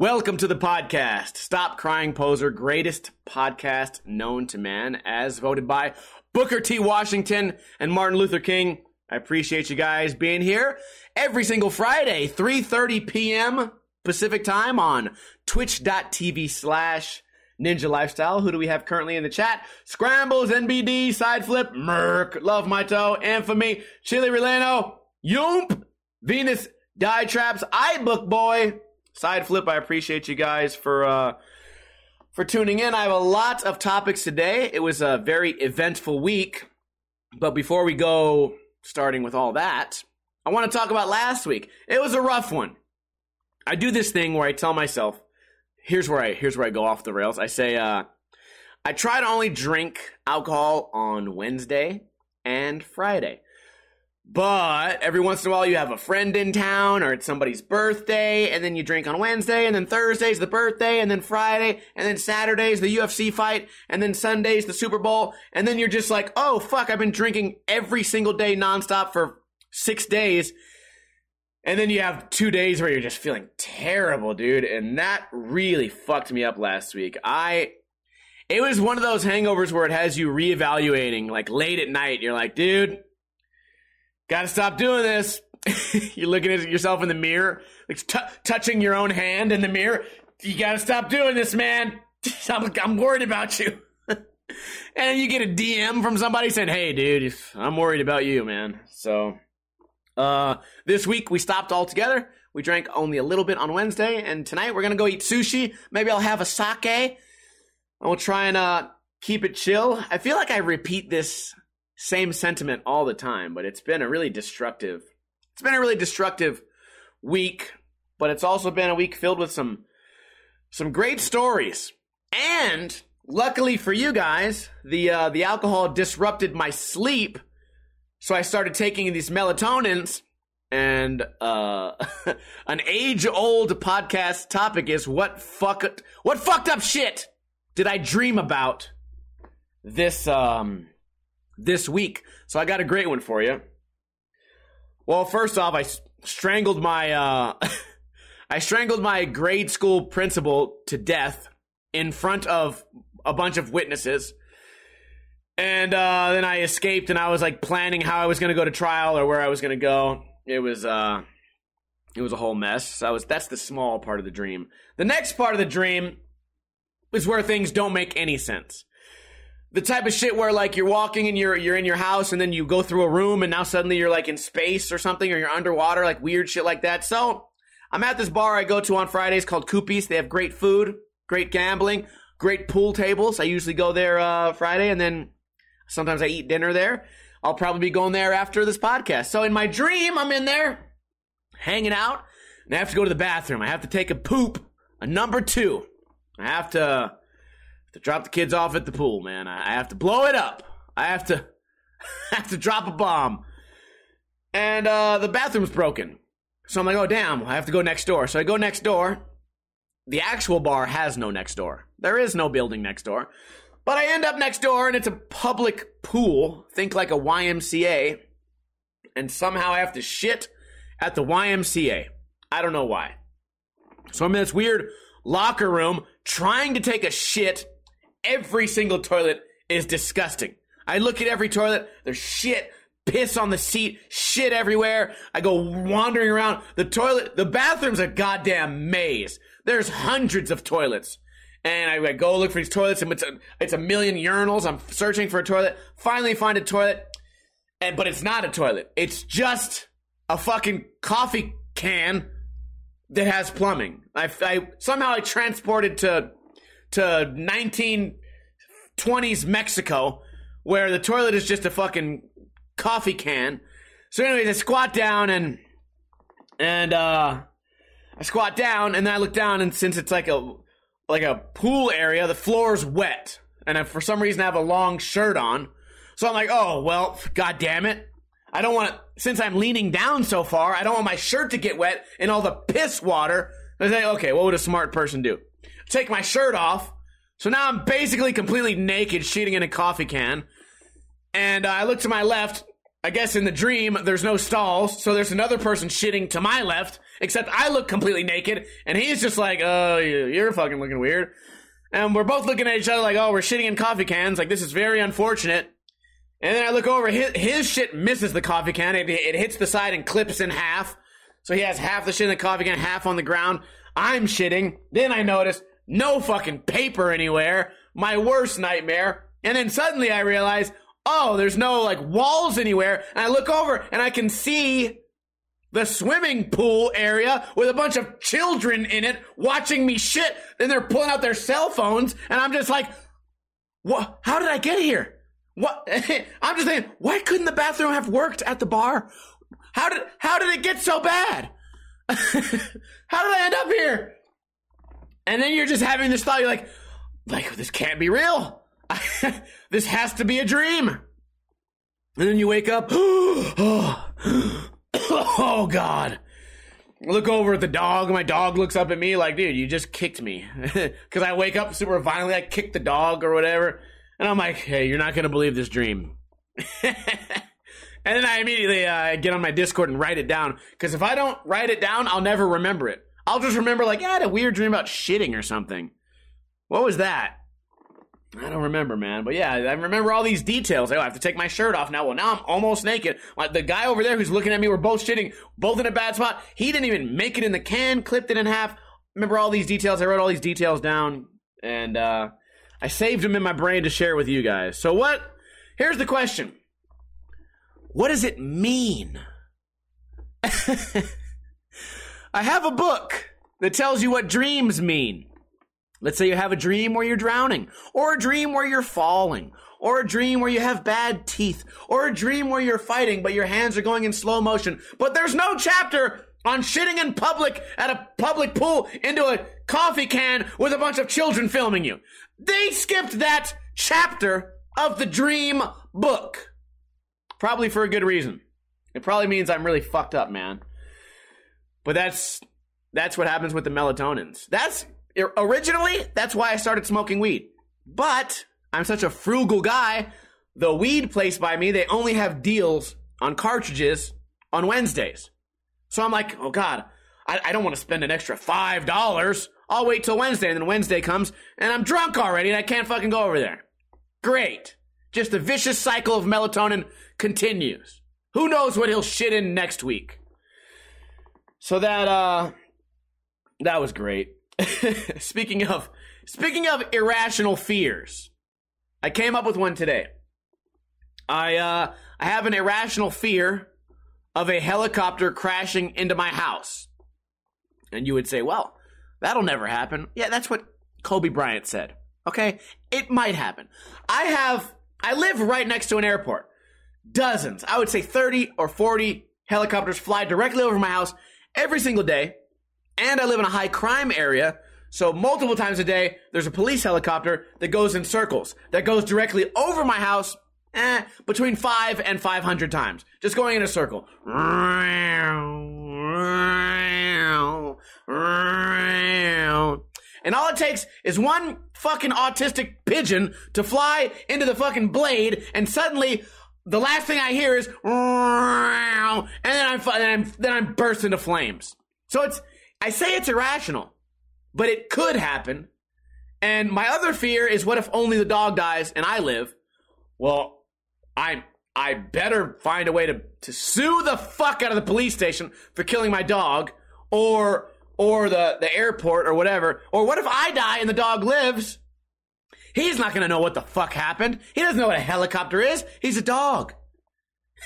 Welcome to the podcast. Stop Crying Poser, greatest podcast known to man, as voted by Booker T. Washington and Martin Luther King. I appreciate you guys being here every single Friday, 3.30 p.m. Pacific time on twitch.tv slash ninja lifestyle. Who do we have currently in the chat? Scrambles, NBD, Side Flip, Merc, Love My Toe, Infamy, Chili Relano, Yoomp, Venus, Die Traps, iBook Boy, Side Flip. I appreciate you guys for, uh, for tuning in. I have a lot of topics today. It was a very eventful week. But before we go starting with all that, I want to talk about last week. It was a rough one. I do this thing where I tell myself, here's where I here's where I go off the rails. I say uh I try to only drink alcohol on Wednesday and Friday. But every once in a while you have a friend in town or it's somebody's birthday and then you drink on Wednesday and then Thursday's the birthday and then Friday and then Saturday's the UFC fight and then Sunday's the Super Bowl and then you're just like, "Oh fuck, I've been drinking every single day nonstop for 6 days." And then you have 2 days where you're just feeling terrible, dude, and that really fucked me up last week. I it was one of those hangovers where it has you reevaluating like late at night. You're like, "Dude, Got to stop doing this. You're looking at yourself in the mirror, like t- touching your own hand in the mirror. You got to stop doing this, man. I'm, I'm worried about you. and you get a DM from somebody saying, "Hey, dude, I'm worried about you, man." So, uh, this week we stopped altogether. We drank only a little bit on Wednesday, and tonight we're gonna go eat sushi. Maybe I'll have a sake. And we'll try and uh, keep it chill. I feel like I repeat this same sentiment all the time, but it's been a really destructive. It's been a really destructive week, but it's also been a week filled with some some great stories. And luckily for you guys, the uh, the alcohol disrupted my sleep, so I started taking these melatonins. And uh, an age old podcast topic is what fuck what fucked up shit did I dream about this um this week. So I got a great one for you. Well, first off, I strangled my uh, I strangled my grade school principal to death in front of a bunch of witnesses. And uh, then I escaped, and I was like planning how I was going to go to trial or where I was going to go. It was uh, it was a whole mess. So I was that's the small part of the dream. The next part of the dream is where things don't make any sense the type of shit where like you're walking and you're you're in your house and then you go through a room and now suddenly you're like in space or something or you're underwater, like weird shit like that. So I'm at this bar I go to on Fridays called Coopies. They have great food, great gambling, great pool tables. I usually go there uh, Friday and then sometimes I eat dinner there. I'll probably be going there after this podcast. So in my dream, I'm in there hanging out and I have to go to the bathroom. I have to take a poop, a number two. I have to to drop the kids off at the pool, man. I have to blow it up. I have to I have to drop a bomb. And uh, the bathroom's broken. So I'm like, oh damn, I have to go next door. So I go next door. The actual bar has no next door. There is no building next door. But I end up next door and it's a public pool. Think like a YMCA. And somehow I have to shit at the YMCA. I don't know why. So I'm in this weird locker room trying to take a shit every single toilet is disgusting. I look at every toilet, there's shit, piss on the seat, shit everywhere. I go wandering around. The toilet, the bathroom's a goddamn maze. There's hundreds of toilets. And I, I go look for these toilets, and it's a, it's a million urinals. I'm searching for a toilet. Finally, find a toilet, and but it's not a toilet. It's just a fucking coffee can that has plumbing. I, I somehow I transported to to 1920s Mexico where the toilet is just a fucking coffee can. So anyways, I squat down and and uh I squat down and then I look down and since it's like a like a pool area, the floor's wet. And I, for some reason I have a long shirt on. So I'm like, "Oh, well, god damn it. I don't want since I'm leaning down so far, I don't want my shirt to get wet in all the piss water." I say, "Okay, what would a smart person do?" Take my shirt off. So now I'm basically completely naked, shitting in a coffee can. And uh, I look to my left, I guess in the dream, there's no stalls, so there's another person shitting to my left, except I look completely naked, and he's just like, oh, you're fucking looking weird. And we're both looking at each other like, oh, we're shitting in coffee cans. Like, this is very unfortunate. And then I look over, his, his shit misses the coffee can. It, it hits the side and clips in half. So he has half the shit in the coffee can, half on the ground. I'm shitting. Then I notice no fucking paper anywhere. My worst nightmare. And then suddenly I realize, oh, there's no like walls anywhere. And I look over and I can see the swimming pool area with a bunch of children in it watching me shit. Then they're pulling out their cell phones and I'm just like, what? How did I get here? What? I'm just saying, why couldn't the bathroom have worked at the bar? How did, how did it get so bad? how did I end up here? And then you're just having this thought, you're like, like, this can't be real. this has to be a dream. And then you wake up, oh God. look over at the dog. My dog looks up at me like, dude, you just kicked me. Because I wake up super violently. I kick the dog or whatever. And I'm like, hey, you're not going to believe this dream. and then I immediately uh, get on my Discord and write it down. Because if I don't write it down, I'll never remember it. I'll just remember, like, I had a weird dream about shitting or something. What was that? I don't remember, man. But yeah, I remember all these details. I have to take my shirt off now. Well, now I'm almost naked. The guy over there who's looking at me, we're both shitting, both in a bad spot. He didn't even make it in the can, clipped it in half. Remember all these details. I wrote all these details down and uh, I saved them in my brain to share with you guys. So what? Here's the question. What does it mean? I have a book that tells you what dreams mean. Let's say you have a dream where you're drowning, or a dream where you're falling, or a dream where you have bad teeth, or a dream where you're fighting but your hands are going in slow motion. But there's no chapter on shitting in public at a public pool into a coffee can with a bunch of children filming you. They skipped that chapter of the dream book. Probably for a good reason. It probably means I'm really fucked up, man. But that's that's what happens with the melatonins. That's originally, that's why I started smoking weed. But I'm such a frugal guy. The weed place by me, they only have deals on cartridges on Wednesdays. So I'm like, oh God, I, I don't want to spend an extra $5. I'll wait till Wednesday. And then Wednesday comes and I'm drunk already and I can't fucking go over there. Great. Just the vicious cycle of melatonin continues. Who knows what he'll shit in next week? So that, uh, that was great. speaking of speaking of irrational fears, I came up with one today. I uh, I have an irrational fear of a helicopter crashing into my house. And you would say, "Well, that'll never happen." Yeah, that's what Kobe Bryant said. Okay? It might happen. I have I live right next to an airport. Dozens, I would say 30 or 40 helicopters fly directly over my house every single day and I live in a high crime area. So multiple times a day, there's a police helicopter that goes in circles, that goes directly over my house, eh, between five and 500 times. Just going in a circle. And all it takes is one fucking autistic pigeon to fly into the fucking blade, and suddenly the last thing I hear is, and then I'm, then I'm, then I'm burst into flames. So it's, I say it's irrational, but it could happen. And my other fear is what if only the dog dies and I live? Well, I I better find a way to, to sue the fuck out of the police station for killing my dog or or the, the airport or whatever. Or what if I die and the dog lives? He's not gonna know what the fuck happened. He doesn't know what a helicopter is. He's a dog.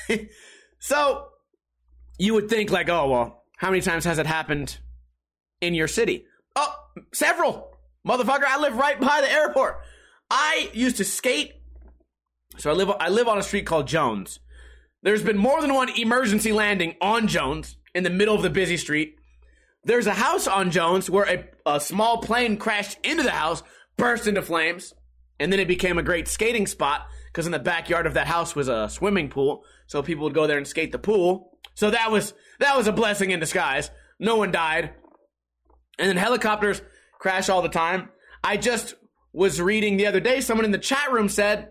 so you would think like, oh well, how many times has it happened in your city? Oh, several. Motherfucker, I live right by the airport. I used to skate. So I live I live on a street called Jones. There's been more than one emergency landing on Jones in the middle of the busy street. There's a house on Jones where a, a small plane crashed into the house, burst into flames, and then it became a great skating spot because in the backyard of that house was a swimming pool, so people would go there and skate the pool. So that was that was a blessing in disguise. No one died. And then helicopters crash all the time. I just was reading the other day, someone in the chat room said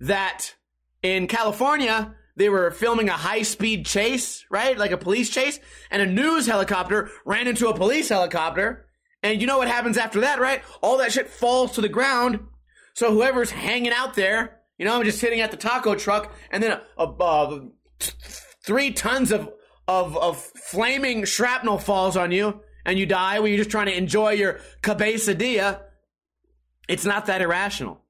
that in California, they were filming a high speed chase, right? Like a police chase, and a news helicopter ran into a police helicopter. And you know what happens after that, right? All that shit falls to the ground. So whoever's hanging out there, you know, I'm just sitting at the taco truck, and then a, a, a three tons of, of of flaming shrapnel falls on you, and you die when you're just trying to enjoy your cabezadilla. It's not that irrational.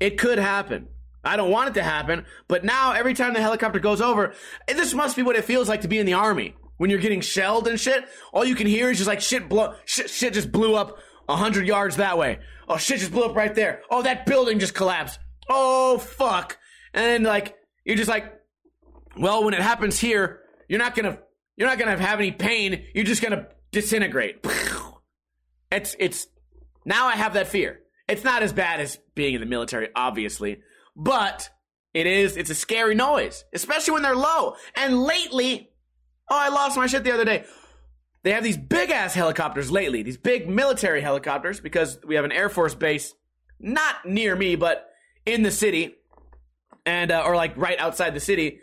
It could happen. I don't want it to happen, but now every time the helicopter goes over, this must be what it feels like to be in the army when you're getting shelled and shit. All you can hear is just like shit blow, shit, shit just blew up a hundred yards that way. Oh shit just blew up right there. Oh that building just collapsed. Oh fuck. And like you're just like, well, when it happens here, you're not gonna you're not gonna have any pain. You're just gonna disintegrate. It's it's now I have that fear. It's not as bad as being in the military, obviously, but it is. It's a scary noise, especially when they're low. And lately, oh, I lost my shit the other day. They have these big ass helicopters lately, these big military helicopters, because we have an Air Force base not near me, but in the city, and uh, or like right outside the city.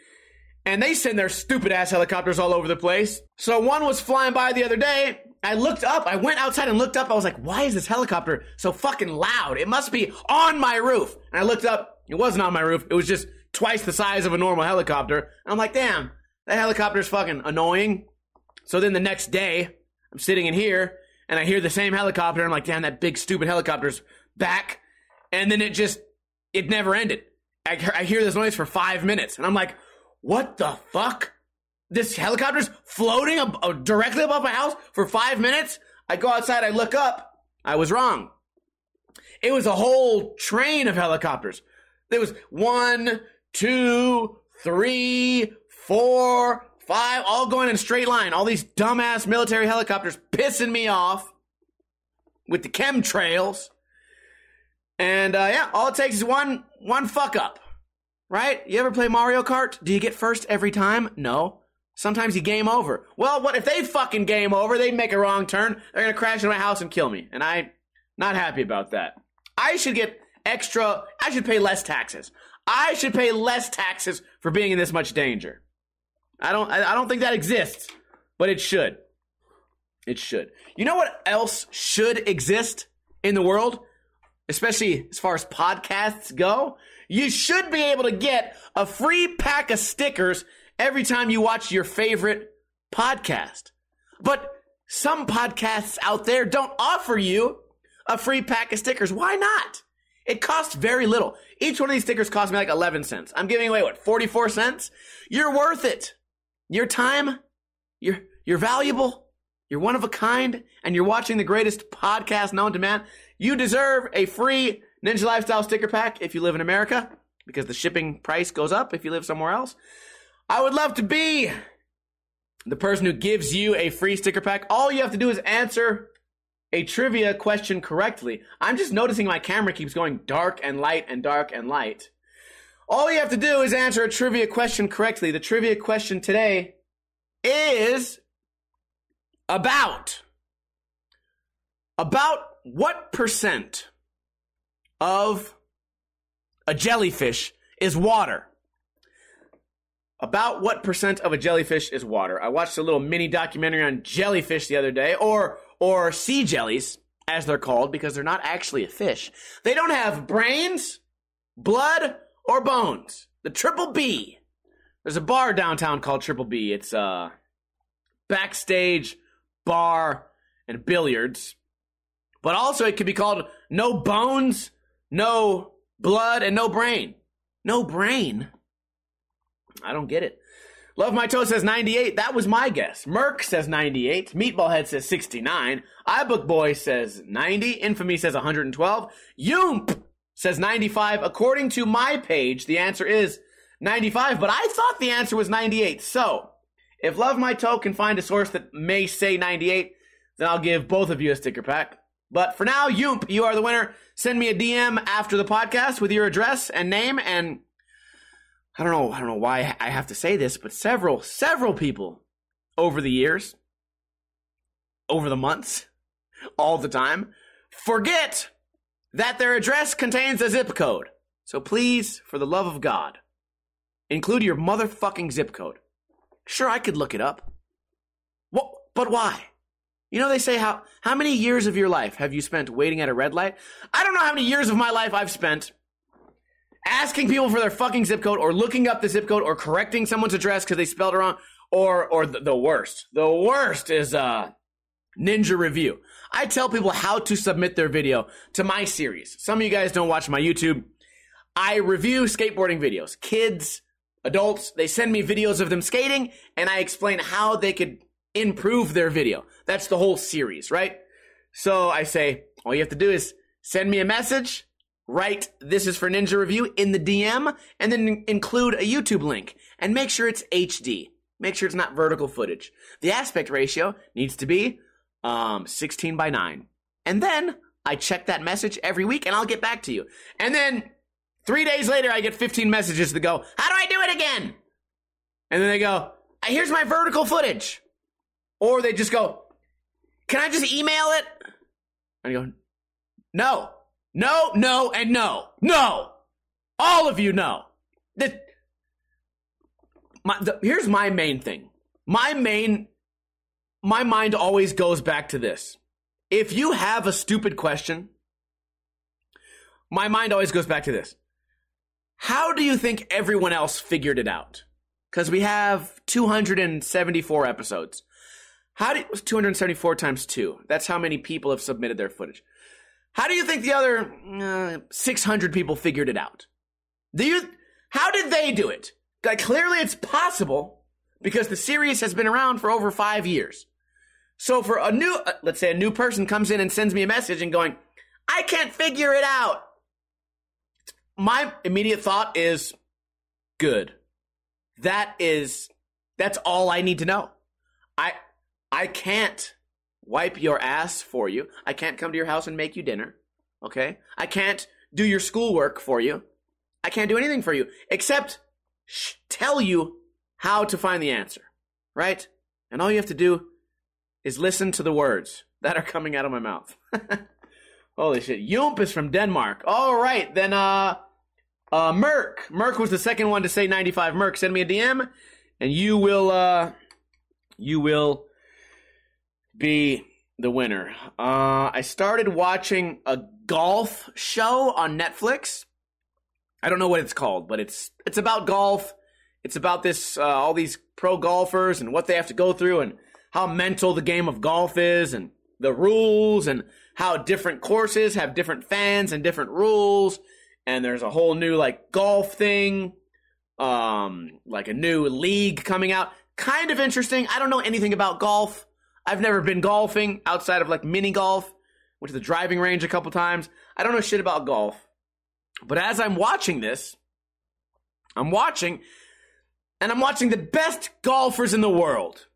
And they send their stupid ass helicopters all over the place. So one was flying by the other day, I looked up. I went outside and looked up. I was like, why is this helicopter so fucking loud? It must be on my roof. And I looked up. It wasn't on my roof. It was just twice the size of a normal helicopter. I'm like, damn, that helicopter's fucking annoying. So then the next day, I'm sitting in here and I hear the same helicopter. I'm like, damn, that big stupid helicopter's back. And then it just, it never ended. I, I hear this noise for five minutes and I'm like, what the fuck? this helicopter's floating uh, directly above my house for five minutes. I go outside, I look up. I was wrong. It was a whole train of helicopters. There was one, two, three, four, five, all going in a straight line. All these dumbass military helicopters pissing me off with the chemtrails. And uh, yeah, all it takes is one one fuck up, right? You ever play Mario Kart? Do you get first every time? No. Sometimes you game over. Well, what if they fucking game over? They make a wrong turn. They're gonna crash into my house and kill me, and I'm not happy about that. I should get extra. I should pay less taxes. I should pay less taxes for being in this much danger. I don't. I don't think that exists, but it should. It should. You know what else should exist in the world, especially as far as podcasts go? You should be able to get a free pack of stickers every time you watch your favorite podcast. But some podcasts out there don't offer you a free pack of stickers. Why not? It costs very little. Each one of these stickers cost me like 11 cents. I'm giving away what, 44 cents? You're worth it. Your time, you're, you're valuable, you're one of a kind, and you're watching the greatest podcast known to man. You deserve a free Ninja Lifestyle sticker pack if you live in America because the shipping price goes up if you live somewhere else. I would love to be the person who gives you a free sticker pack. All you have to do is answer a trivia question correctly. I'm just noticing my camera keeps going dark and light and dark and light. All you have to do is answer a trivia question correctly. The trivia question today is about about what percent of a jellyfish is water? about what percent of a jellyfish is water. I watched a little mini documentary on jellyfish the other day, or or sea jellies, as they're called, because they're not actually a fish. They don't have brains, blood, or bones. The triple B. There's a bar downtown called Triple B. It's a uh, backstage bar and billiards. But also it could be called no bones, no blood, and no brain. No brain. I don't get it. Love My Toe says 98. That was my guess. Merc says 98. Meatballhead says 69. iBook Boy says 90. Infamy says 112. Yoomp says 95. According to my page, the answer is 95, but I thought the answer was 98. So, if Love My Toe can find a source that may say 98, then I'll give both of you a sticker pack. But for now, Yoomp, you are the winner. Send me a DM after the podcast with your address and name and I don't know, I don't know why I have to say this, but several, several people over the years, over the months, all the time, forget that their address contains a zip code. So please, for the love of God, include your motherfucking zip code. Sure, I could look it up. What? But why? You know, they say how, how many years of your life have you spent waiting at a red light? I don't know how many years of my life I've spent asking people for their fucking zip code or looking up the zip code or correcting someone's address because they spelled it wrong or, or the, the worst. The worst is, uh, Ninja Review. I tell people how to submit their video to my series. Some of you guys don't watch my YouTube. I review skateboarding videos. Kids, adults, they send me videos of them skating and I explain how they could improve their video. That's the whole series, right? So I say, all you have to do is send me a message, write this is for Ninja Review in the DM, and then include a YouTube link and make sure it's HD. Make sure it's not vertical footage. The aspect ratio needs to be um, 16 by 9. And then I check that message every week and I'll get back to you. And then three days later, I get 15 messages that go, How do I do it again? And then they go, Here's my vertical footage. Or they just go, Can I just email it? And I go, No, no, no, and no, no. All of you know. That my, the, here's my main thing. My main my mind always goes back to this. If you have a stupid question, my mind always goes back to this. How do you think everyone else figured it out? Because we have 274 episodes. How do 274 times two? That's how many people have submitted their footage. How do you think the other uh, 600 people figured it out? Do you? How did they do it? Like clearly, it's possible because the series has been around for over five years. So for a new, uh, let's say a new person comes in and sends me a message and going, I can't figure it out. My immediate thought is good. That is, that's all I need to know. I, I can't wipe your ass for you. I can't come to your house and make you dinner. Okay. I can't do your schoolwork for you. I can't do anything for you except sh- tell you how to find the answer. Right? And all you have to do is listen to the words that are coming out of my mouth. Holy shit. Yoomp is from Denmark. All right, then uh uh Merc. Merc was the second one to say 95. Merc, send me a DM and you will uh you will be the winner. Uh I started watching a golf show on Netflix. I don't know what it's called, but it's it's about golf. It's about this uh, all these pro golfers and what they have to go through and how mental the game of golf is and the rules and how different courses have different fans and different rules. And there's a whole new like golf thing, um, like a new league coming out. Kind of interesting. I don't know anything about golf. I've never been golfing outside of like mini golf. Went to the driving range a couple times. I don't know shit about golf. But as I'm watching this, I'm watching, and I'm watching the best golfers in the world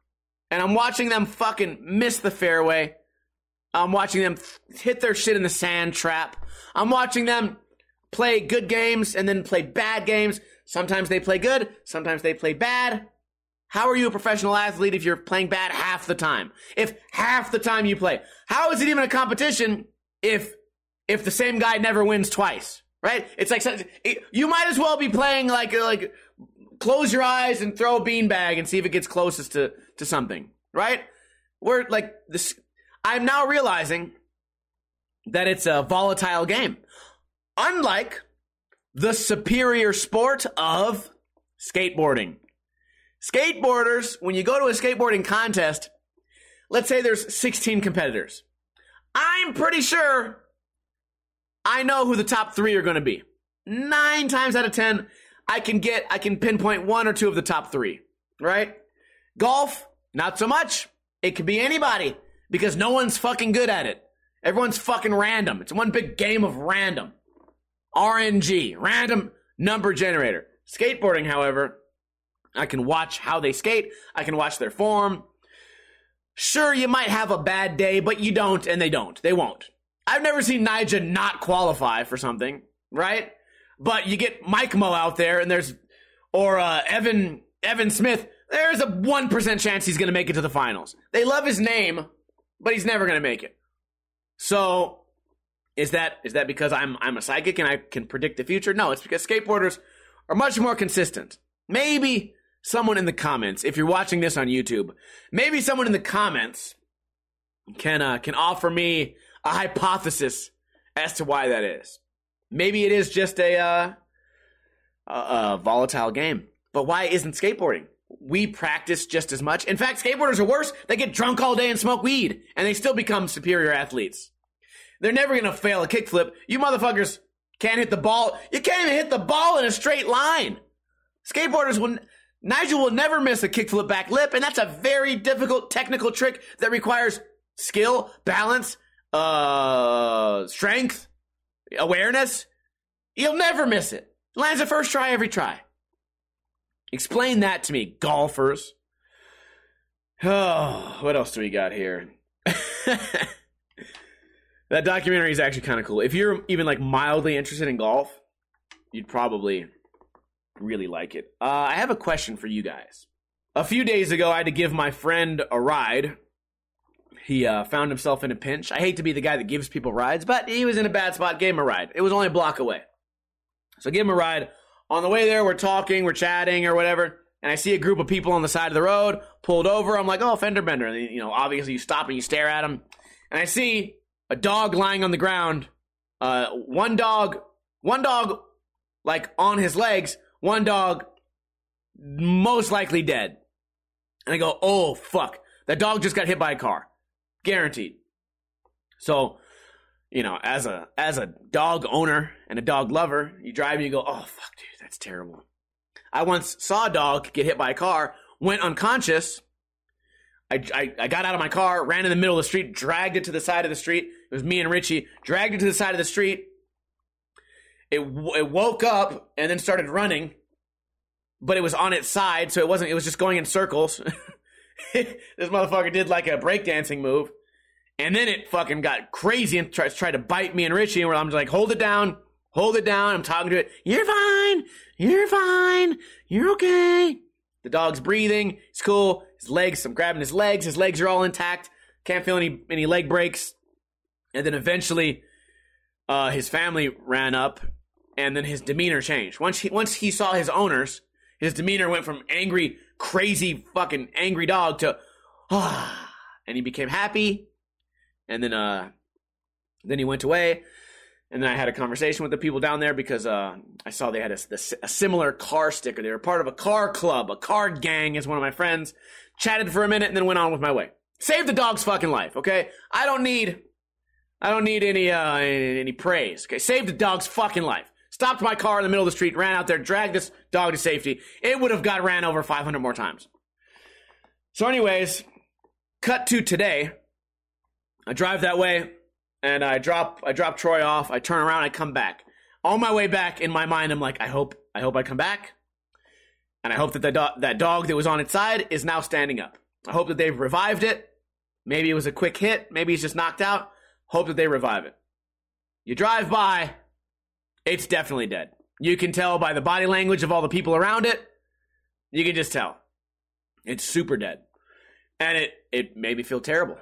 and I'm watching them fucking miss the fairway. I'm watching them hit their shit in the sand trap. I'm watching them play good games and then play bad games. Sometimes they play good, sometimes they play bad. How are you a professional athlete if you're playing bad half the time? If half the time you play, how is it even a competition if if the same guy never wins twice? Right? It's like you might as well be playing like like close your eyes and throw a beanbag and see if it gets closest to, to something, right? We're like this. I'm now realizing that it's a volatile game. Unlike the superior sport of skateboarding. Skateboarders, when you go to a skateboarding contest, let's say there's 16 competitors. I'm pretty sure I know who the top three are going to be. Nine times out of 10, I can get, I can pinpoint one or two of the top three, right? Golf, not so much. It could be anybody because no one's fucking good at it. Everyone's fucking random. It's one big game of random. RNG, random number generator. Skateboarding, however, I can watch how they skate. I can watch their form. Sure, you might have a bad day, but you don't, and they don't. They won't. I've never seen Nyjah not qualify for something, right? But you get Mike Mo out there, and there's or uh, Evan Evan Smith. There's a one percent chance he's going to make it to the finals. They love his name, but he's never going to make it. So, is that is that because I'm I'm a psychic and I can predict the future? No, it's because skateboarders are much more consistent. maybe someone in the comments, if you're watching this on YouTube, maybe someone in the comments can uh, can offer me a hypothesis as to why that is. Maybe it is just a, uh, a, volatile game. But why isn't skateboarding? We practice just as much. In fact, skateboarders are worse. They get drunk all day and smoke weed, and they still become superior athletes. They're never gonna fail a kickflip. You motherfuckers can't hit the ball. You can't even hit the ball in a straight line. Skateboarders will. Nyjah will never miss a kickflip back lip, and that's a very difficult technical trick that requires skill, balance, uh, strength, awareness. You'll never miss it. Lands a first try every try. Explain that to me, golfers. Oh, what else do we got here? that documentary is actually kind of cool. If you're even like mildly interested in golf, you'd probably really like it. Uh, I have a question for you guys. A few days ago, I had to give my friend a ride. He uh, found himself in a pinch. I hate to be the guy that gives people rides, but he was in a bad spot. Gave him a ride. It was only a block away. So give him a ride. On the way there, we're talking, we're chatting, or whatever. And I see a group of people on the side of the road pulled over. I'm like, oh, fender bender. And, you know, obviously you stop and you stare at them. And I see a dog lying on the ground. Uh, one dog, one dog, like on his legs, one dog most likely dead. And I go, oh, fuck. That dog just got hit by a car. Guaranteed. So, you know, as a as a dog owner and a dog lover, you drive and you go, oh fuck, dude, that's terrible. I once saw a dog get hit by a car, went unconscious. I, I, I got out of my car, ran in the middle of the street, dragged it to the side of the street. It was me and Richie. Dragged it to the side of the street. It, it woke up and then started running, but it was on its side, so it wasn't. It was just going in circles. this motherfucker did like a breakdancing move, and then it fucking got crazy and tried, tried to bite me and Richie. And I'm just like, hold it down, hold it down. I'm talking to it. You're fine. You're fine. You're okay. The dog's breathing. It's cool. His legs. I'm grabbing his legs. His legs are all intact. Can't feel any any leg breaks. And then eventually, uh, his family ran up, and then his demeanor changed. Once he once he saw his owners, his demeanor went from angry, crazy, fucking angry dog to ah, and he became happy. And then uh, then he went away. And then I had a conversation with the people down there because uh, I saw they had a, a, similar car sticker. They were part of a car club, a car gang, as one of my friends. Chatted for a minute and then went on with my way. Save the dog's fucking life, okay? I don't need, I don't need any uh, any, praise. Okay, save the dog's fucking life. Stopped my car in the middle of the street, ran out there, dragged this dog to safety. It would have got ran over 500 more times. So, anyways, cut to today. I drive that way and I drop I drop Troy off. I turn around, I come back. On my way back, in my mind, I'm like, I hope I hope I come back, and I hope that the do- that dog that was on its side is now standing up. I hope that they've revived it. Maybe it was a quick hit. Maybe he's just knocked out. Hope that they revive it. You drive by, it's definitely dead. You can tell by the body language of all the people around it. You can just tell. It's super dead. And it, it made me feel terrible.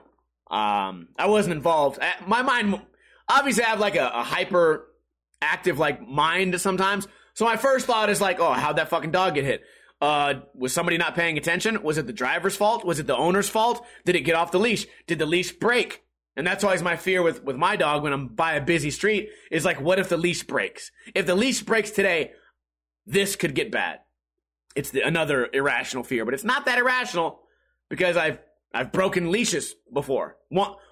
Um, I wasn't involved. My mind, obviously, I have like a, a hyper active like mind sometimes. So my first thought is like, oh, how'd that fucking dog get hit? Uh, was somebody not paying attention? Was it the driver's fault? Was it the owner's fault? Did it get off the leash? Did the leash break? And that's always my fear with, with my dog when I'm by a busy street is like, what if the leash breaks? If the leash breaks today, this could get bad. It's the, another irrational fear, but it's not that irrational because I've I've broken leashes before.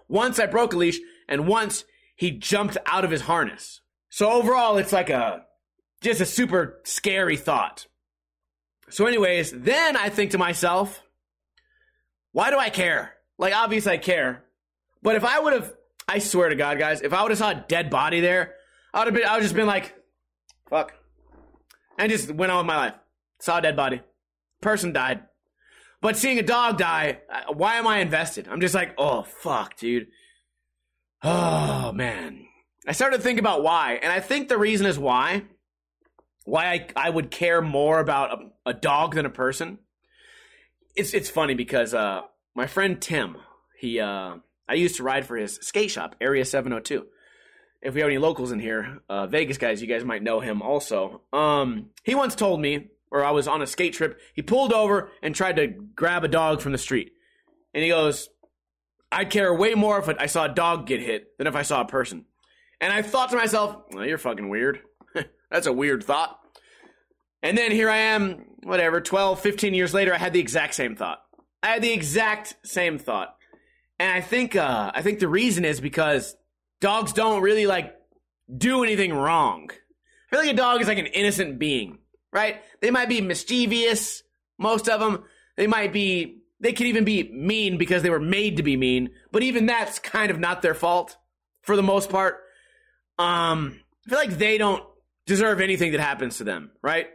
Once I broke a leash, and once he jumped out of his harness. So overall, it's like a just a super scary thought. So, anyways, then I think to myself, why do I care? Like, obviously I care, but if I would have, I swear to God, guys, if I would have saw a dead body there, I would have been, I would just been like, fuck, and just went on with my life. Saw a dead body, person died. But seeing a dog die, why am I invested? I'm just like, oh, fuck, dude. Oh, man. I started to think about why. And I think the reason is why. Why I, I would care more about a, a dog than a person. It's, it's funny because uh, my friend Tim, he, uh, I used to ride for his skate shop, Area 702. If we have any locals in here, uh, Vegas guys, you guys might know him also. Um, he once told me or I was on a skate trip. He pulled over and tried to grab a dog from the street. And he goes, I'd care way more if I saw a dog get hit than if I saw a person. And I thought to myself, you're fucking weird. That's a weird thought. And then here I am, whatever, 12, 15 years later, I had the exact same thought. I had the exact same thought. And I think uh, I think the reason is because dogs don't really like do anything wrong. I feel like a dog is like an innocent being, right? They might be mischievous, most of them. They might be they could even be mean because they were made to be mean, but even that's kind of not their fault for the most part. Um, I feel like they don't deserve anything that happens to them, right?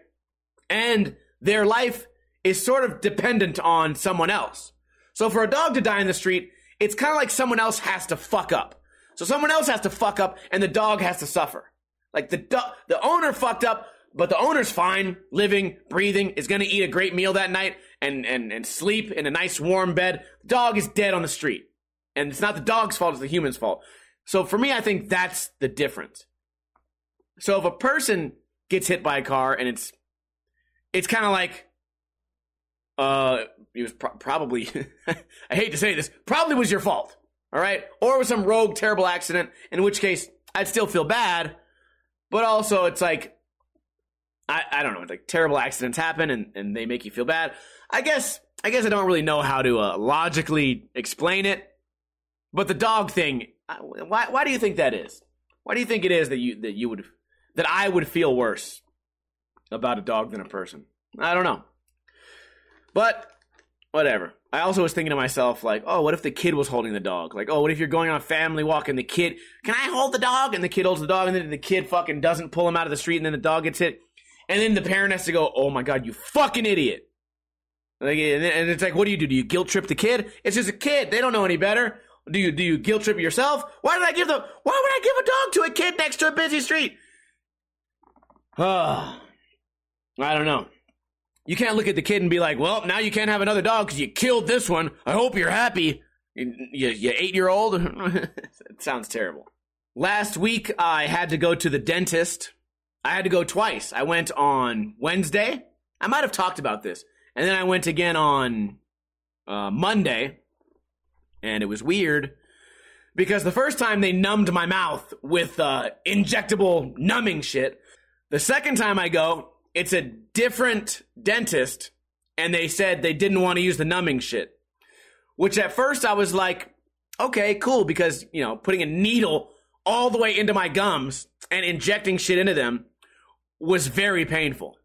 And their life is sort of dependent on someone else. So for a dog to die in the street, it's kind of like someone else has to fuck up. So someone else has to fuck up and the dog has to suffer. Like the do- the owner fucked up, but the owner's fine, living, breathing, is going to eat a great meal that night and, and, and sleep in a nice warm bed. The dog is dead on the street. And it's not the dog's fault, it's the human's fault. So for me, I think that's the difference. So if a person gets hit by a car and it's it's kind of like uh it was pro- probably I hate to say this, probably was your fault. All right? Or it was some rogue terrible accident in which case I'd still feel bad, but also it's like I, I don't know, like terrible accidents happen and, and they make you feel bad. I guess I guess I don't really know how to uh, logically explain it. But the dog thing, why why do you think that is? Why do you think it is that you that you would that I would feel worse about a dog than a person? I don't know. But whatever. I also was thinking to myself, like, oh, what if the kid was holding the dog? Like, oh, what if you're going on a family walk and the kid, can I hold the dog? And the kid holds the dog, and then the kid fucking doesn't pull him out of the street, and then the dog gets hit. And then the parent has to go, oh my God, you fucking idiot. Like, and it's like, what do you do? Do you guilt trip the kid? It's just a kid. They don't know any better. Do you do you guilt trip yourself? Why did I give the Why would I give a dog to a kid next to a busy street? Ah, I don't know. You can't look at the kid and be like, "Well, now you can't have another dog because you killed this one. I hope you're happy." You, you, eight year old. it sounds terrible. Last week I had to go to the dentist. I had to go twice. I went on Wednesday. I might have talked about this, and then I went again on uh, Monday and it was weird because the first time they numbed my mouth with uh, injectable numbing shit. The second time I go, it's a different dentist, and they said they didn't want to use the numbing shit. Which at first I was like, okay, cool, because, you know, putting a needle all the way into my gums and injecting shit into them was very painful.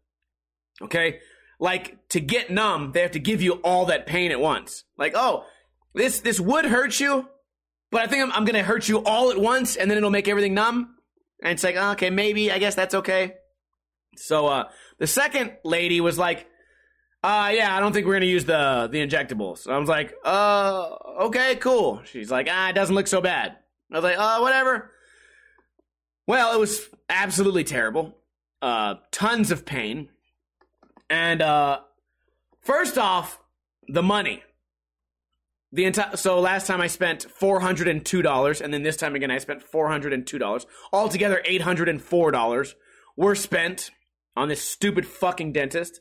Okay? Like, to get numb, they have to give you all that pain at once. Like, oh, this this would hurt you, but I think I'm, I'm gonna hurt you all at once, and then it'll make everything numb. And it's like, oh, okay, maybe I guess that's okay. So uh, the second lady was like, uh, yeah, I don't think we're gonna use the the injectables. So I was like, uh, okay, cool. She's like, ah, it doesn't look so bad. I was like, uh, whatever. Well, it was absolutely terrible. Uh, tons of pain. And uh, first off, the money. The entire so last time I spent four hundred and two dollars, and then this time again I spent four hundred and two dollars. Altogether, eight hundred and four dollars were spent on this stupid fucking dentist.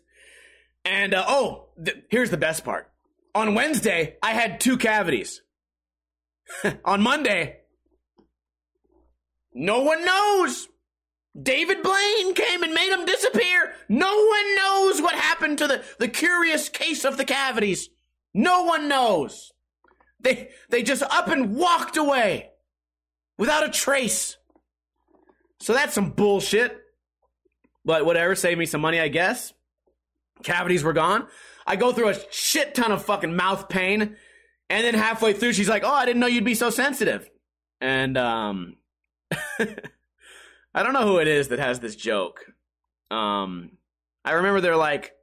And uh, oh, th- here's the best part. On Wednesday, I had two cavities. on Monday, no one knows. David Blaine came and made them disappear. No one knows what happened to the, the curious case of the cavities. No one knows. They they just up and walked away without a trace. So that's some bullshit. But whatever, save me some money, I guess. Cavities were gone. I go through a shit ton of fucking mouth pain, and then halfway through, she's like, "Oh, I didn't know you'd be so sensitive." And um, I don't know who it is that has this joke. Um, I remember they're like,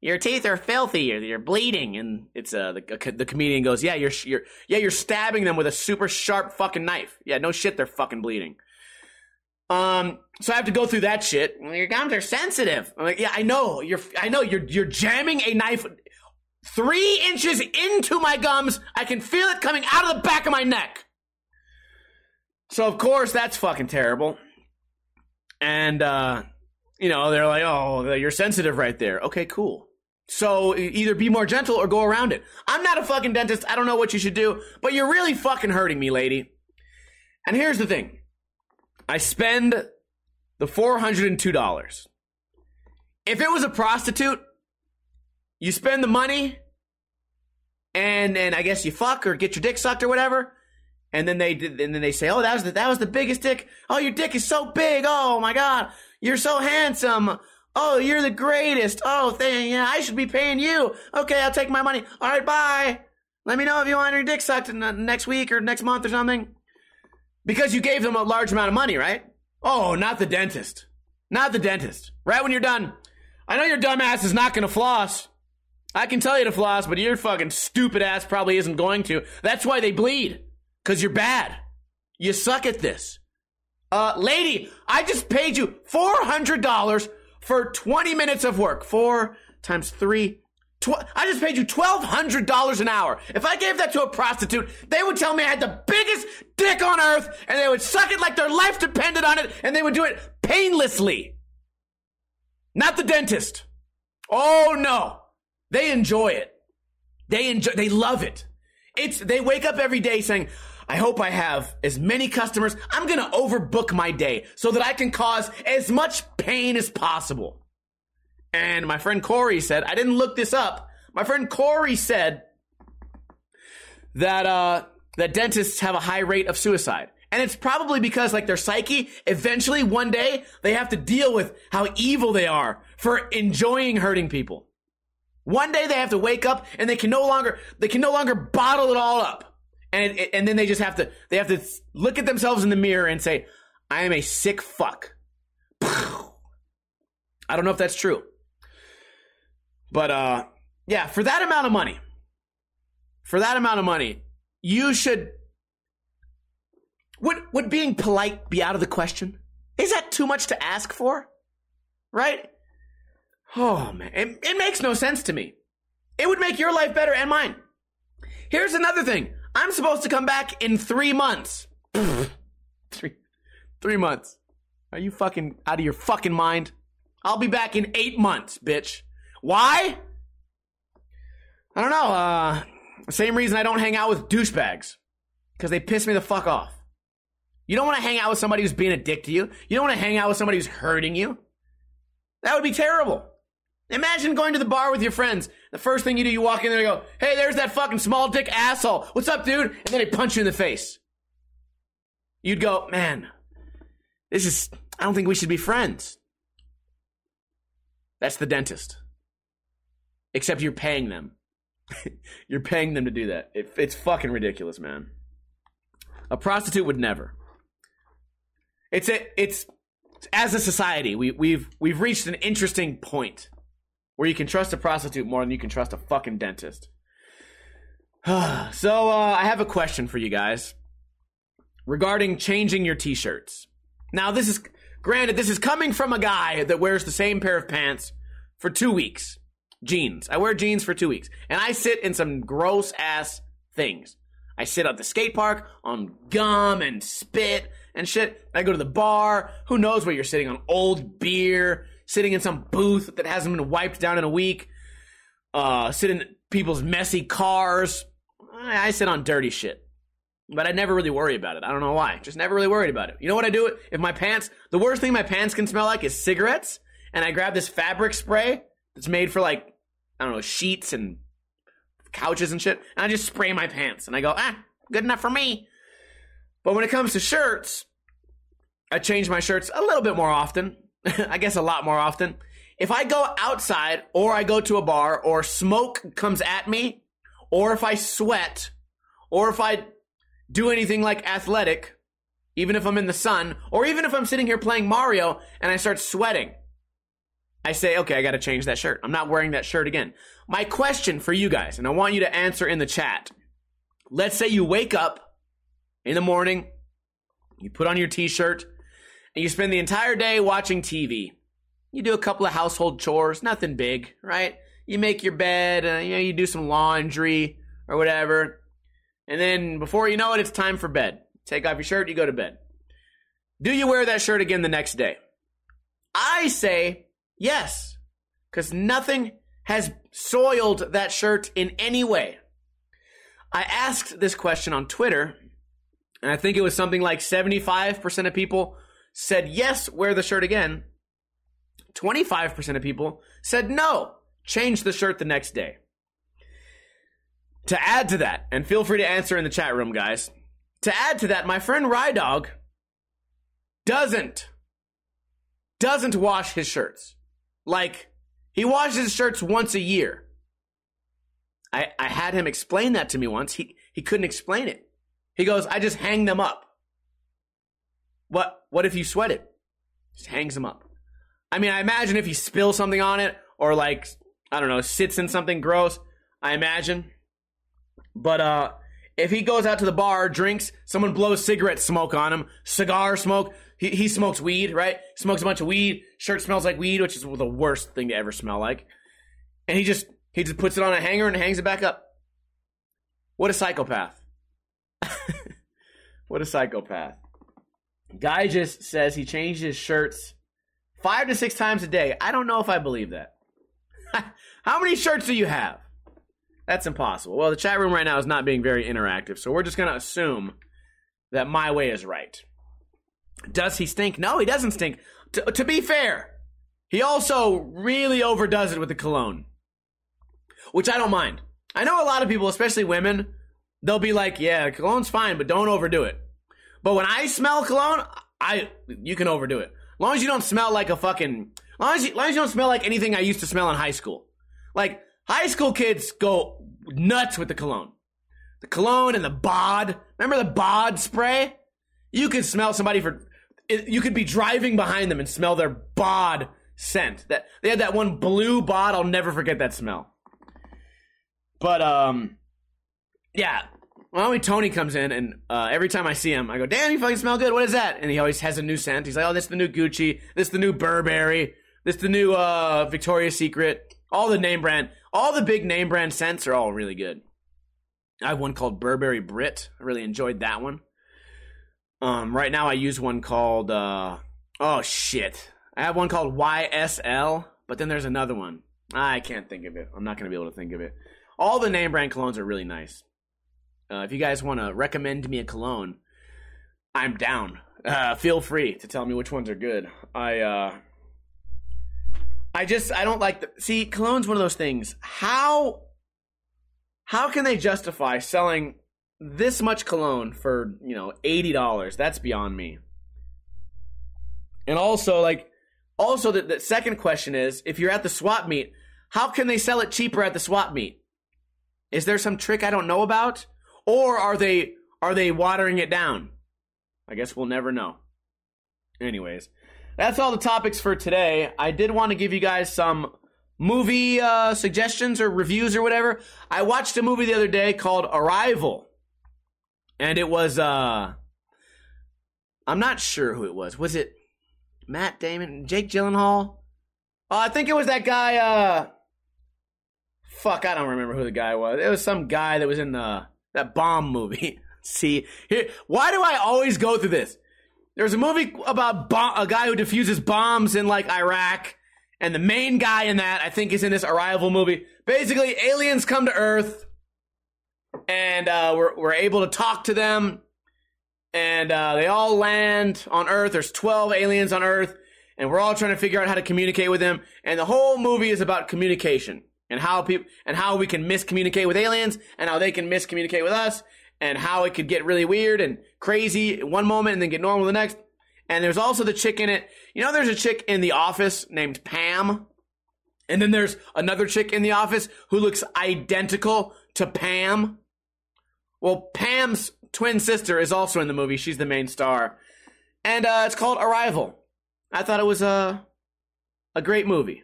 your teeth are filthy. You're, you're bleeding, and it's uh the the comedian goes, yeah, you're you're yeah, you're stabbing them with a super sharp fucking knife. Yeah, no shit, they're fucking bleeding. Um, so I have to go through that shit. Well, your gums are sensitive. I'm like, yeah, I know. You're I know you're you're jamming a knife three inches into my gums. I can feel it coming out of the back of my neck. So of course that's fucking terrible. And uh you know, they're like, oh, you're sensitive right there. Okay, cool. So either be more gentle or go around it. I'm not a fucking dentist. I don't know what you should do, but you're really fucking hurting me, lady. And here's the thing I spend the $402. If it was a prostitute, you spend the money and and I guess you fuck or get your dick sucked or whatever. And then they and then they say, "Oh, that was the that was the biggest dick. Oh, your dick is so big. Oh my god, you're so handsome. Oh, you're the greatest. Oh, thing, yeah, I should be paying you. Okay, I'll take my money. All right, bye. Let me know if you want your dick sucked in, next week or next month or something. Because you gave them a large amount of money, right? Oh, not the dentist. Not the dentist. Right when you're done. I know your dumb ass is not going to floss. I can tell you to floss, but your fucking stupid ass probably isn't going to. That's why they bleed. Cause you're bad. You suck at this. Uh, lady, I just paid you $400 for 20 minutes of work. Four times three. Tw- I just paid you $1,200 an hour. If I gave that to a prostitute, they would tell me I had the biggest dick on earth and they would suck it like their life depended on it and they would do it painlessly. Not the dentist. Oh no. They enjoy it. They enjoy, they love it. It's, they wake up every day saying, I hope I have as many customers. I'm going to overbook my day so that I can cause as much pain as possible. And my friend Corey said, I didn't look this up. My friend Corey said that, uh, that dentists have a high rate of suicide. And it's probably because like their psyche, eventually one day they have to deal with how evil they are for enjoying hurting people. One day they have to wake up and they can no longer, they can no longer bottle it all up. And, it, and then they just have to, they have to look at themselves in the mirror and say, I am a sick fuck. I don't know if that's true. But, uh, yeah, for that amount of money, for that amount of money, you should, would, would being polite be out of the question? Is that too much to ask for? Right? Oh man, it, it makes no sense to me. It would make your life better and mine. Here's another thing. I'm supposed to come back in three months. three, three months. Are you fucking out of your fucking mind? I'll be back in eight months, bitch. Why? I don't know. Uh, same reason I don't hang out with douchebags. Because they piss me the fuck off. You don't want to hang out with somebody who's being a dick to you. You don't want to hang out with somebody who's hurting you. That would be terrible. Imagine going to the bar with your friends. The first thing you do, you walk in there and go, Hey, there's that fucking small dick asshole. What's up, dude? And then they punch you in the face. You'd go, Man, this is, I don't think we should be friends. That's the dentist. Except you're paying them. you're paying them to do that. It, it's fucking ridiculous, man. A prostitute would never. It's a, it's as a society, we, we've we've reached an interesting point where you can trust a prostitute more than you can trust a fucking dentist. so uh, I have a question for you guys regarding changing your t-shirts. Now this is granted this is coming from a guy that wears the same pair of pants for 2 weeks. Jeans. I wear jeans for 2 weeks and I sit in some gross ass things. I sit at the skate park on gum and spit and shit. I go to the bar. Who knows what you're sitting on? Old beer, sitting in some booth that hasn't been wiped down in a week. Uh, sit in people's messy cars. I sit on dirty shit. But I never really worry about it. I don't know why. Just never really worried about it. You know what I do? If my pants, the worst thing my pants can smell like is cigarettes. And I grab this fabric spray that's made for like, I don't know, sheets and couches and shit, and I just spray my pants. And I go, ah, good enough for me. But when it comes to shirts, I change my shirts a little bit more often. I guess a lot more often. If I go outside or I go to a bar or smoke comes at me, or if I sweat, or if I do anything like athletic, even if I'm in the sun, or even if I'm sitting here playing Mario and I start sweating, I say, okay, I got to change that shirt. I'm not wearing that shirt again. My question for you guys, and I want you to answer in the chat. Let's say you wake up in the morning, you put on your t shirt, and you spend the entire day watching TV. You do a couple of household chores, nothing big, right? You make your bed, uh, you know, you do some laundry or whatever. And then before you know it, it's time for bed. Take off your shirt, you go to bed. Do you wear that shirt again the next day? I say yes, because nothing has soiled that shirt in any way. I asked this question on Twitter, and I think it was something like 75% of people said yes, wear the shirt again. 25% of people said no, change the shirt the next day. To add to that, and feel free to answer in the chat room, guys. To add to that, my friend Rydog doesn't doesn't wash his shirts. Like he washes his shirts once a year. I, I had him explain that to me once. He he couldn't explain it. He goes, I just hang them up. What what if you sweat it? Just hangs them up. I mean, I imagine if you spill something on it or like I don't know, sits in something gross, I imagine. But uh if he goes out to the bar, drinks, someone blows cigarette smoke on him, cigar smoke, he, he smokes weed, right? Smokes a bunch of weed, shirt smells like weed, which is the worst thing to ever smell like. And he just he just puts it on a hanger and hangs it back up. What a psychopath. what a psychopath. Guy just says he changes his shirts five to six times a day. I don't know if I believe that. How many shirts do you have? That's impossible. Well, the chat room right now is not being very interactive, so we're just going to assume that my way is right. Does he stink? No, he doesn't stink. T- to be fair, he also really overdoes it with the cologne, which I don't mind. I know a lot of people, especially women, they'll be like, "Yeah, cologne's fine, but don't overdo it." But when I smell cologne, I you can overdo it. As long as you don't smell like a fucking, as long as you, as long as you don't smell like anything I used to smell in high school. Like high school kids go nuts with the cologne, the cologne and the bod. Remember the bod spray? You could smell somebody for, you could be driving behind them and smell their bod scent. That they had that one blue bod. I'll never forget that smell. But um, yeah, well, when Tony comes in, and uh, every time I see him, I go, "Damn, you fucking smell good. What is that?" And he always has a new scent. He's like, "Oh, this is the new Gucci. This is the new Burberry. This is the new uh, Victoria's Secret. All the name brand, all the big name brand scents are all really good." I have one called Burberry Brit. I really enjoyed that one. Um, right now I use one called uh, oh shit. I have one called YSL, but then there's another one. I can't think of it. I'm not gonna be able to think of it. All the name brand colognes are really nice. Uh, if you guys want to recommend me a cologne, I'm down. Uh, feel free to tell me which ones are good. I uh, I just I don't like the see cologne's one of those things. How how can they justify selling this much cologne for you know eighty dollars? That's beyond me. And also like also the, the second question is if you're at the swap meet, how can they sell it cheaper at the swap meet? Is there some trick I don't know about? Or are they are they watering it down? I guess we'll never know. Anyways, that's all the topics for today. I did want to give you guys some movie uh, suggestions or reviews or whatever. I watched a movie the other day called Arrival, and it was uh, I'm not sure who it was. Was it Matt Damon, Jake Gyllenhaal? Oh, I think it was that guy. Uh, fuck, I don't remember who the guy was. It was some guy that was in the that bomb movie. See, here, why do I always go through this? There's a movie about a guy who defuses bombs in like Iraq, and the main guy in that I think is in this Arrival movie. Basically, aliens come to Earth, and uh, we're we're able to talk to them, and uh, they all land on Earth. There's 12 aliens on Earth, and we're all trying to figure out how to communicate with them. And the whole movie is about communication and how people and how we can miscommunicate with aliens and how they can miscommunicate with us and how it could get really weird and crazy one moment and then get normal the next. And there's also the chick in it. You know, there's a chick in the office named Pam. And then there's another chick in the office who looks identical to Pam. Well, Pam's twin sister is also in the movie. She's the main star. And uh, it's called Arrival. I thought it was a, a great movie.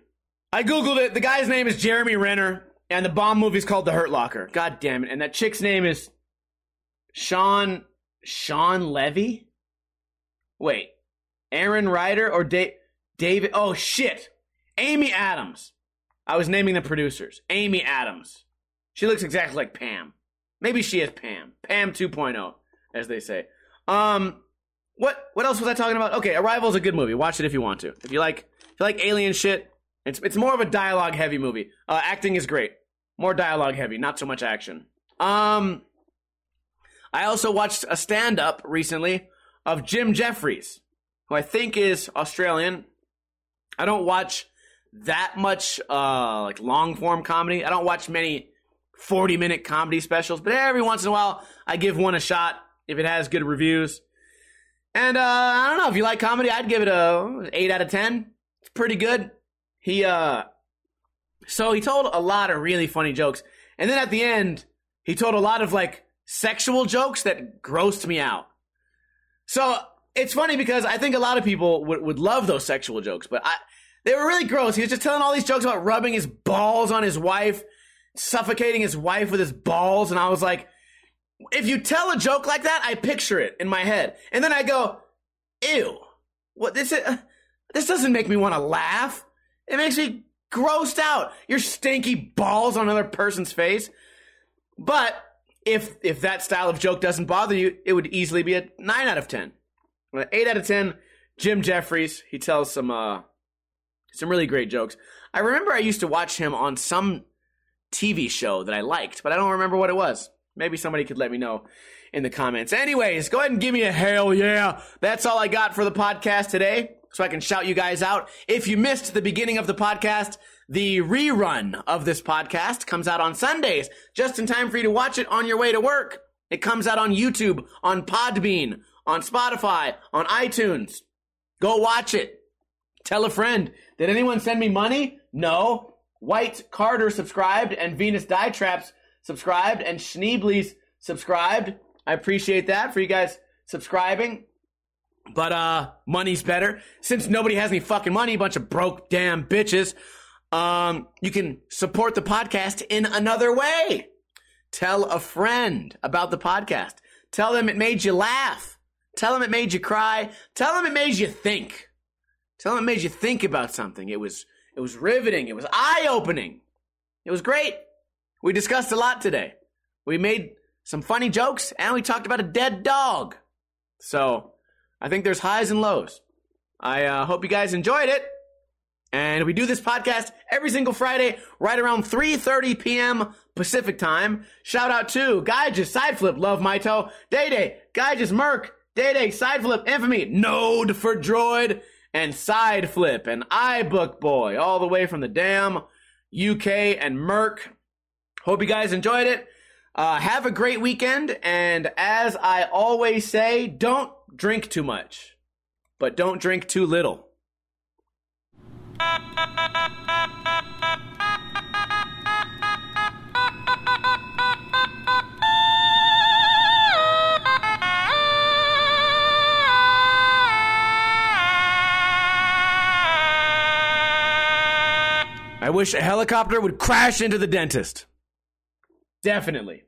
I googled it. The guy's name is Jeremy Renner, and the bomb movie's called The Hurt Locker. God damn it! And that chick's name is Shawn Shawn Levy. Wait, Aaron Ryder or da- David? Oh shit, Amy Adams. I was naming the producers. Amy Adams. She looks exactly like Pam. Maybe she is Pam. Pam 2.0, as they say. Um, what what else was I talking about? Okay, Arrival is a good movie. Watch it if you want to. If you like if you like alien shit, it's it's more of a dialogue heavy movie. Uh, acting is great. More dialogue heavy, not so much action. Um, I also watched a stand up recently of Jim Jeffries, who I think is Australian. I don't watch that much uh, like long form comedy. I don't watch many 40 minute comedy specials, but every once in a while I give one a shot if it has good reviews. And uh, I don't know if you like comedy, I'd give it a 8 out of 10. It's pretty good. He uh so he told a lot of really funny jokes. And then at the end, he told a lot of like sexual jokes that grossed me out. So it's funny because I think a lot of people would, would love those sexual jokes, but I, they were really gross. He was just telling all these jokes about rubbing his balls on his wife, suffocating his wife with his balls. And I was like, if you tell a joke like that, I picture it in my head. And then I go, ew, what this, uh, this doesn't make me want to laugh. It makes me grossed out. Your stinky balls on another person's face. But if if that style of joke doesn't bother you, it would easily be a nine out of ten. Eight out of ten. Jim Jeffries. He tells some uh some really great jokes. I remember I used to watch him on some TV show that I liked, but I don't remember what it was. Maybe somebody could let me know in the comments. Anyways, go ahead and give me a hell yeah. That's all I got for the podcast today so I can shout you guys out. If you missed the beginning of the podcast, the rerun of this podcast comes out on Sundays, just in time for you to watch it on your way to work. It comes out on YouTube, on Podbean, on Spotify, on iTunes. Go watch it. Tell a friend. Did anyone send me money? No. White Carter subscribed and Venus Dietraps subscribed and Schneebly's subscribed. I appreciate that for you guys subscribing. But uh money's better. Since nobody has any fucking money, a bunch of broke damn bitches, um, you can support the podcast in another way. Tell a friend about the podcast. Tell them it made you laugh. Tell them it made you cry. Tell them it made you think. Tell them it made you think about something. It was it was riveting. It was eye-opening. It was great. We discussed a lot today. We made some funny jokes and we talked about a dead dog. So, I think there's highs and lows. I uh, hope you guys enjoyed it. And we do this podcast every single Friday, right around 3.30 p.m. Pacific time. Shout out to Gaijus, Sideflip, Love Maito, Day Day, Gaijus, Merc, Day Day, Sideflip, Infamy, Node for Droid, and Side Flip and iBook Boy, all the way from the damn UK and Merc. Hope you guys enjoyed it. Uh, have a great weekend, and as I always say, don't drink too much, but don't drink too little. I wish a helicopter would crash into the dentist. Definitely.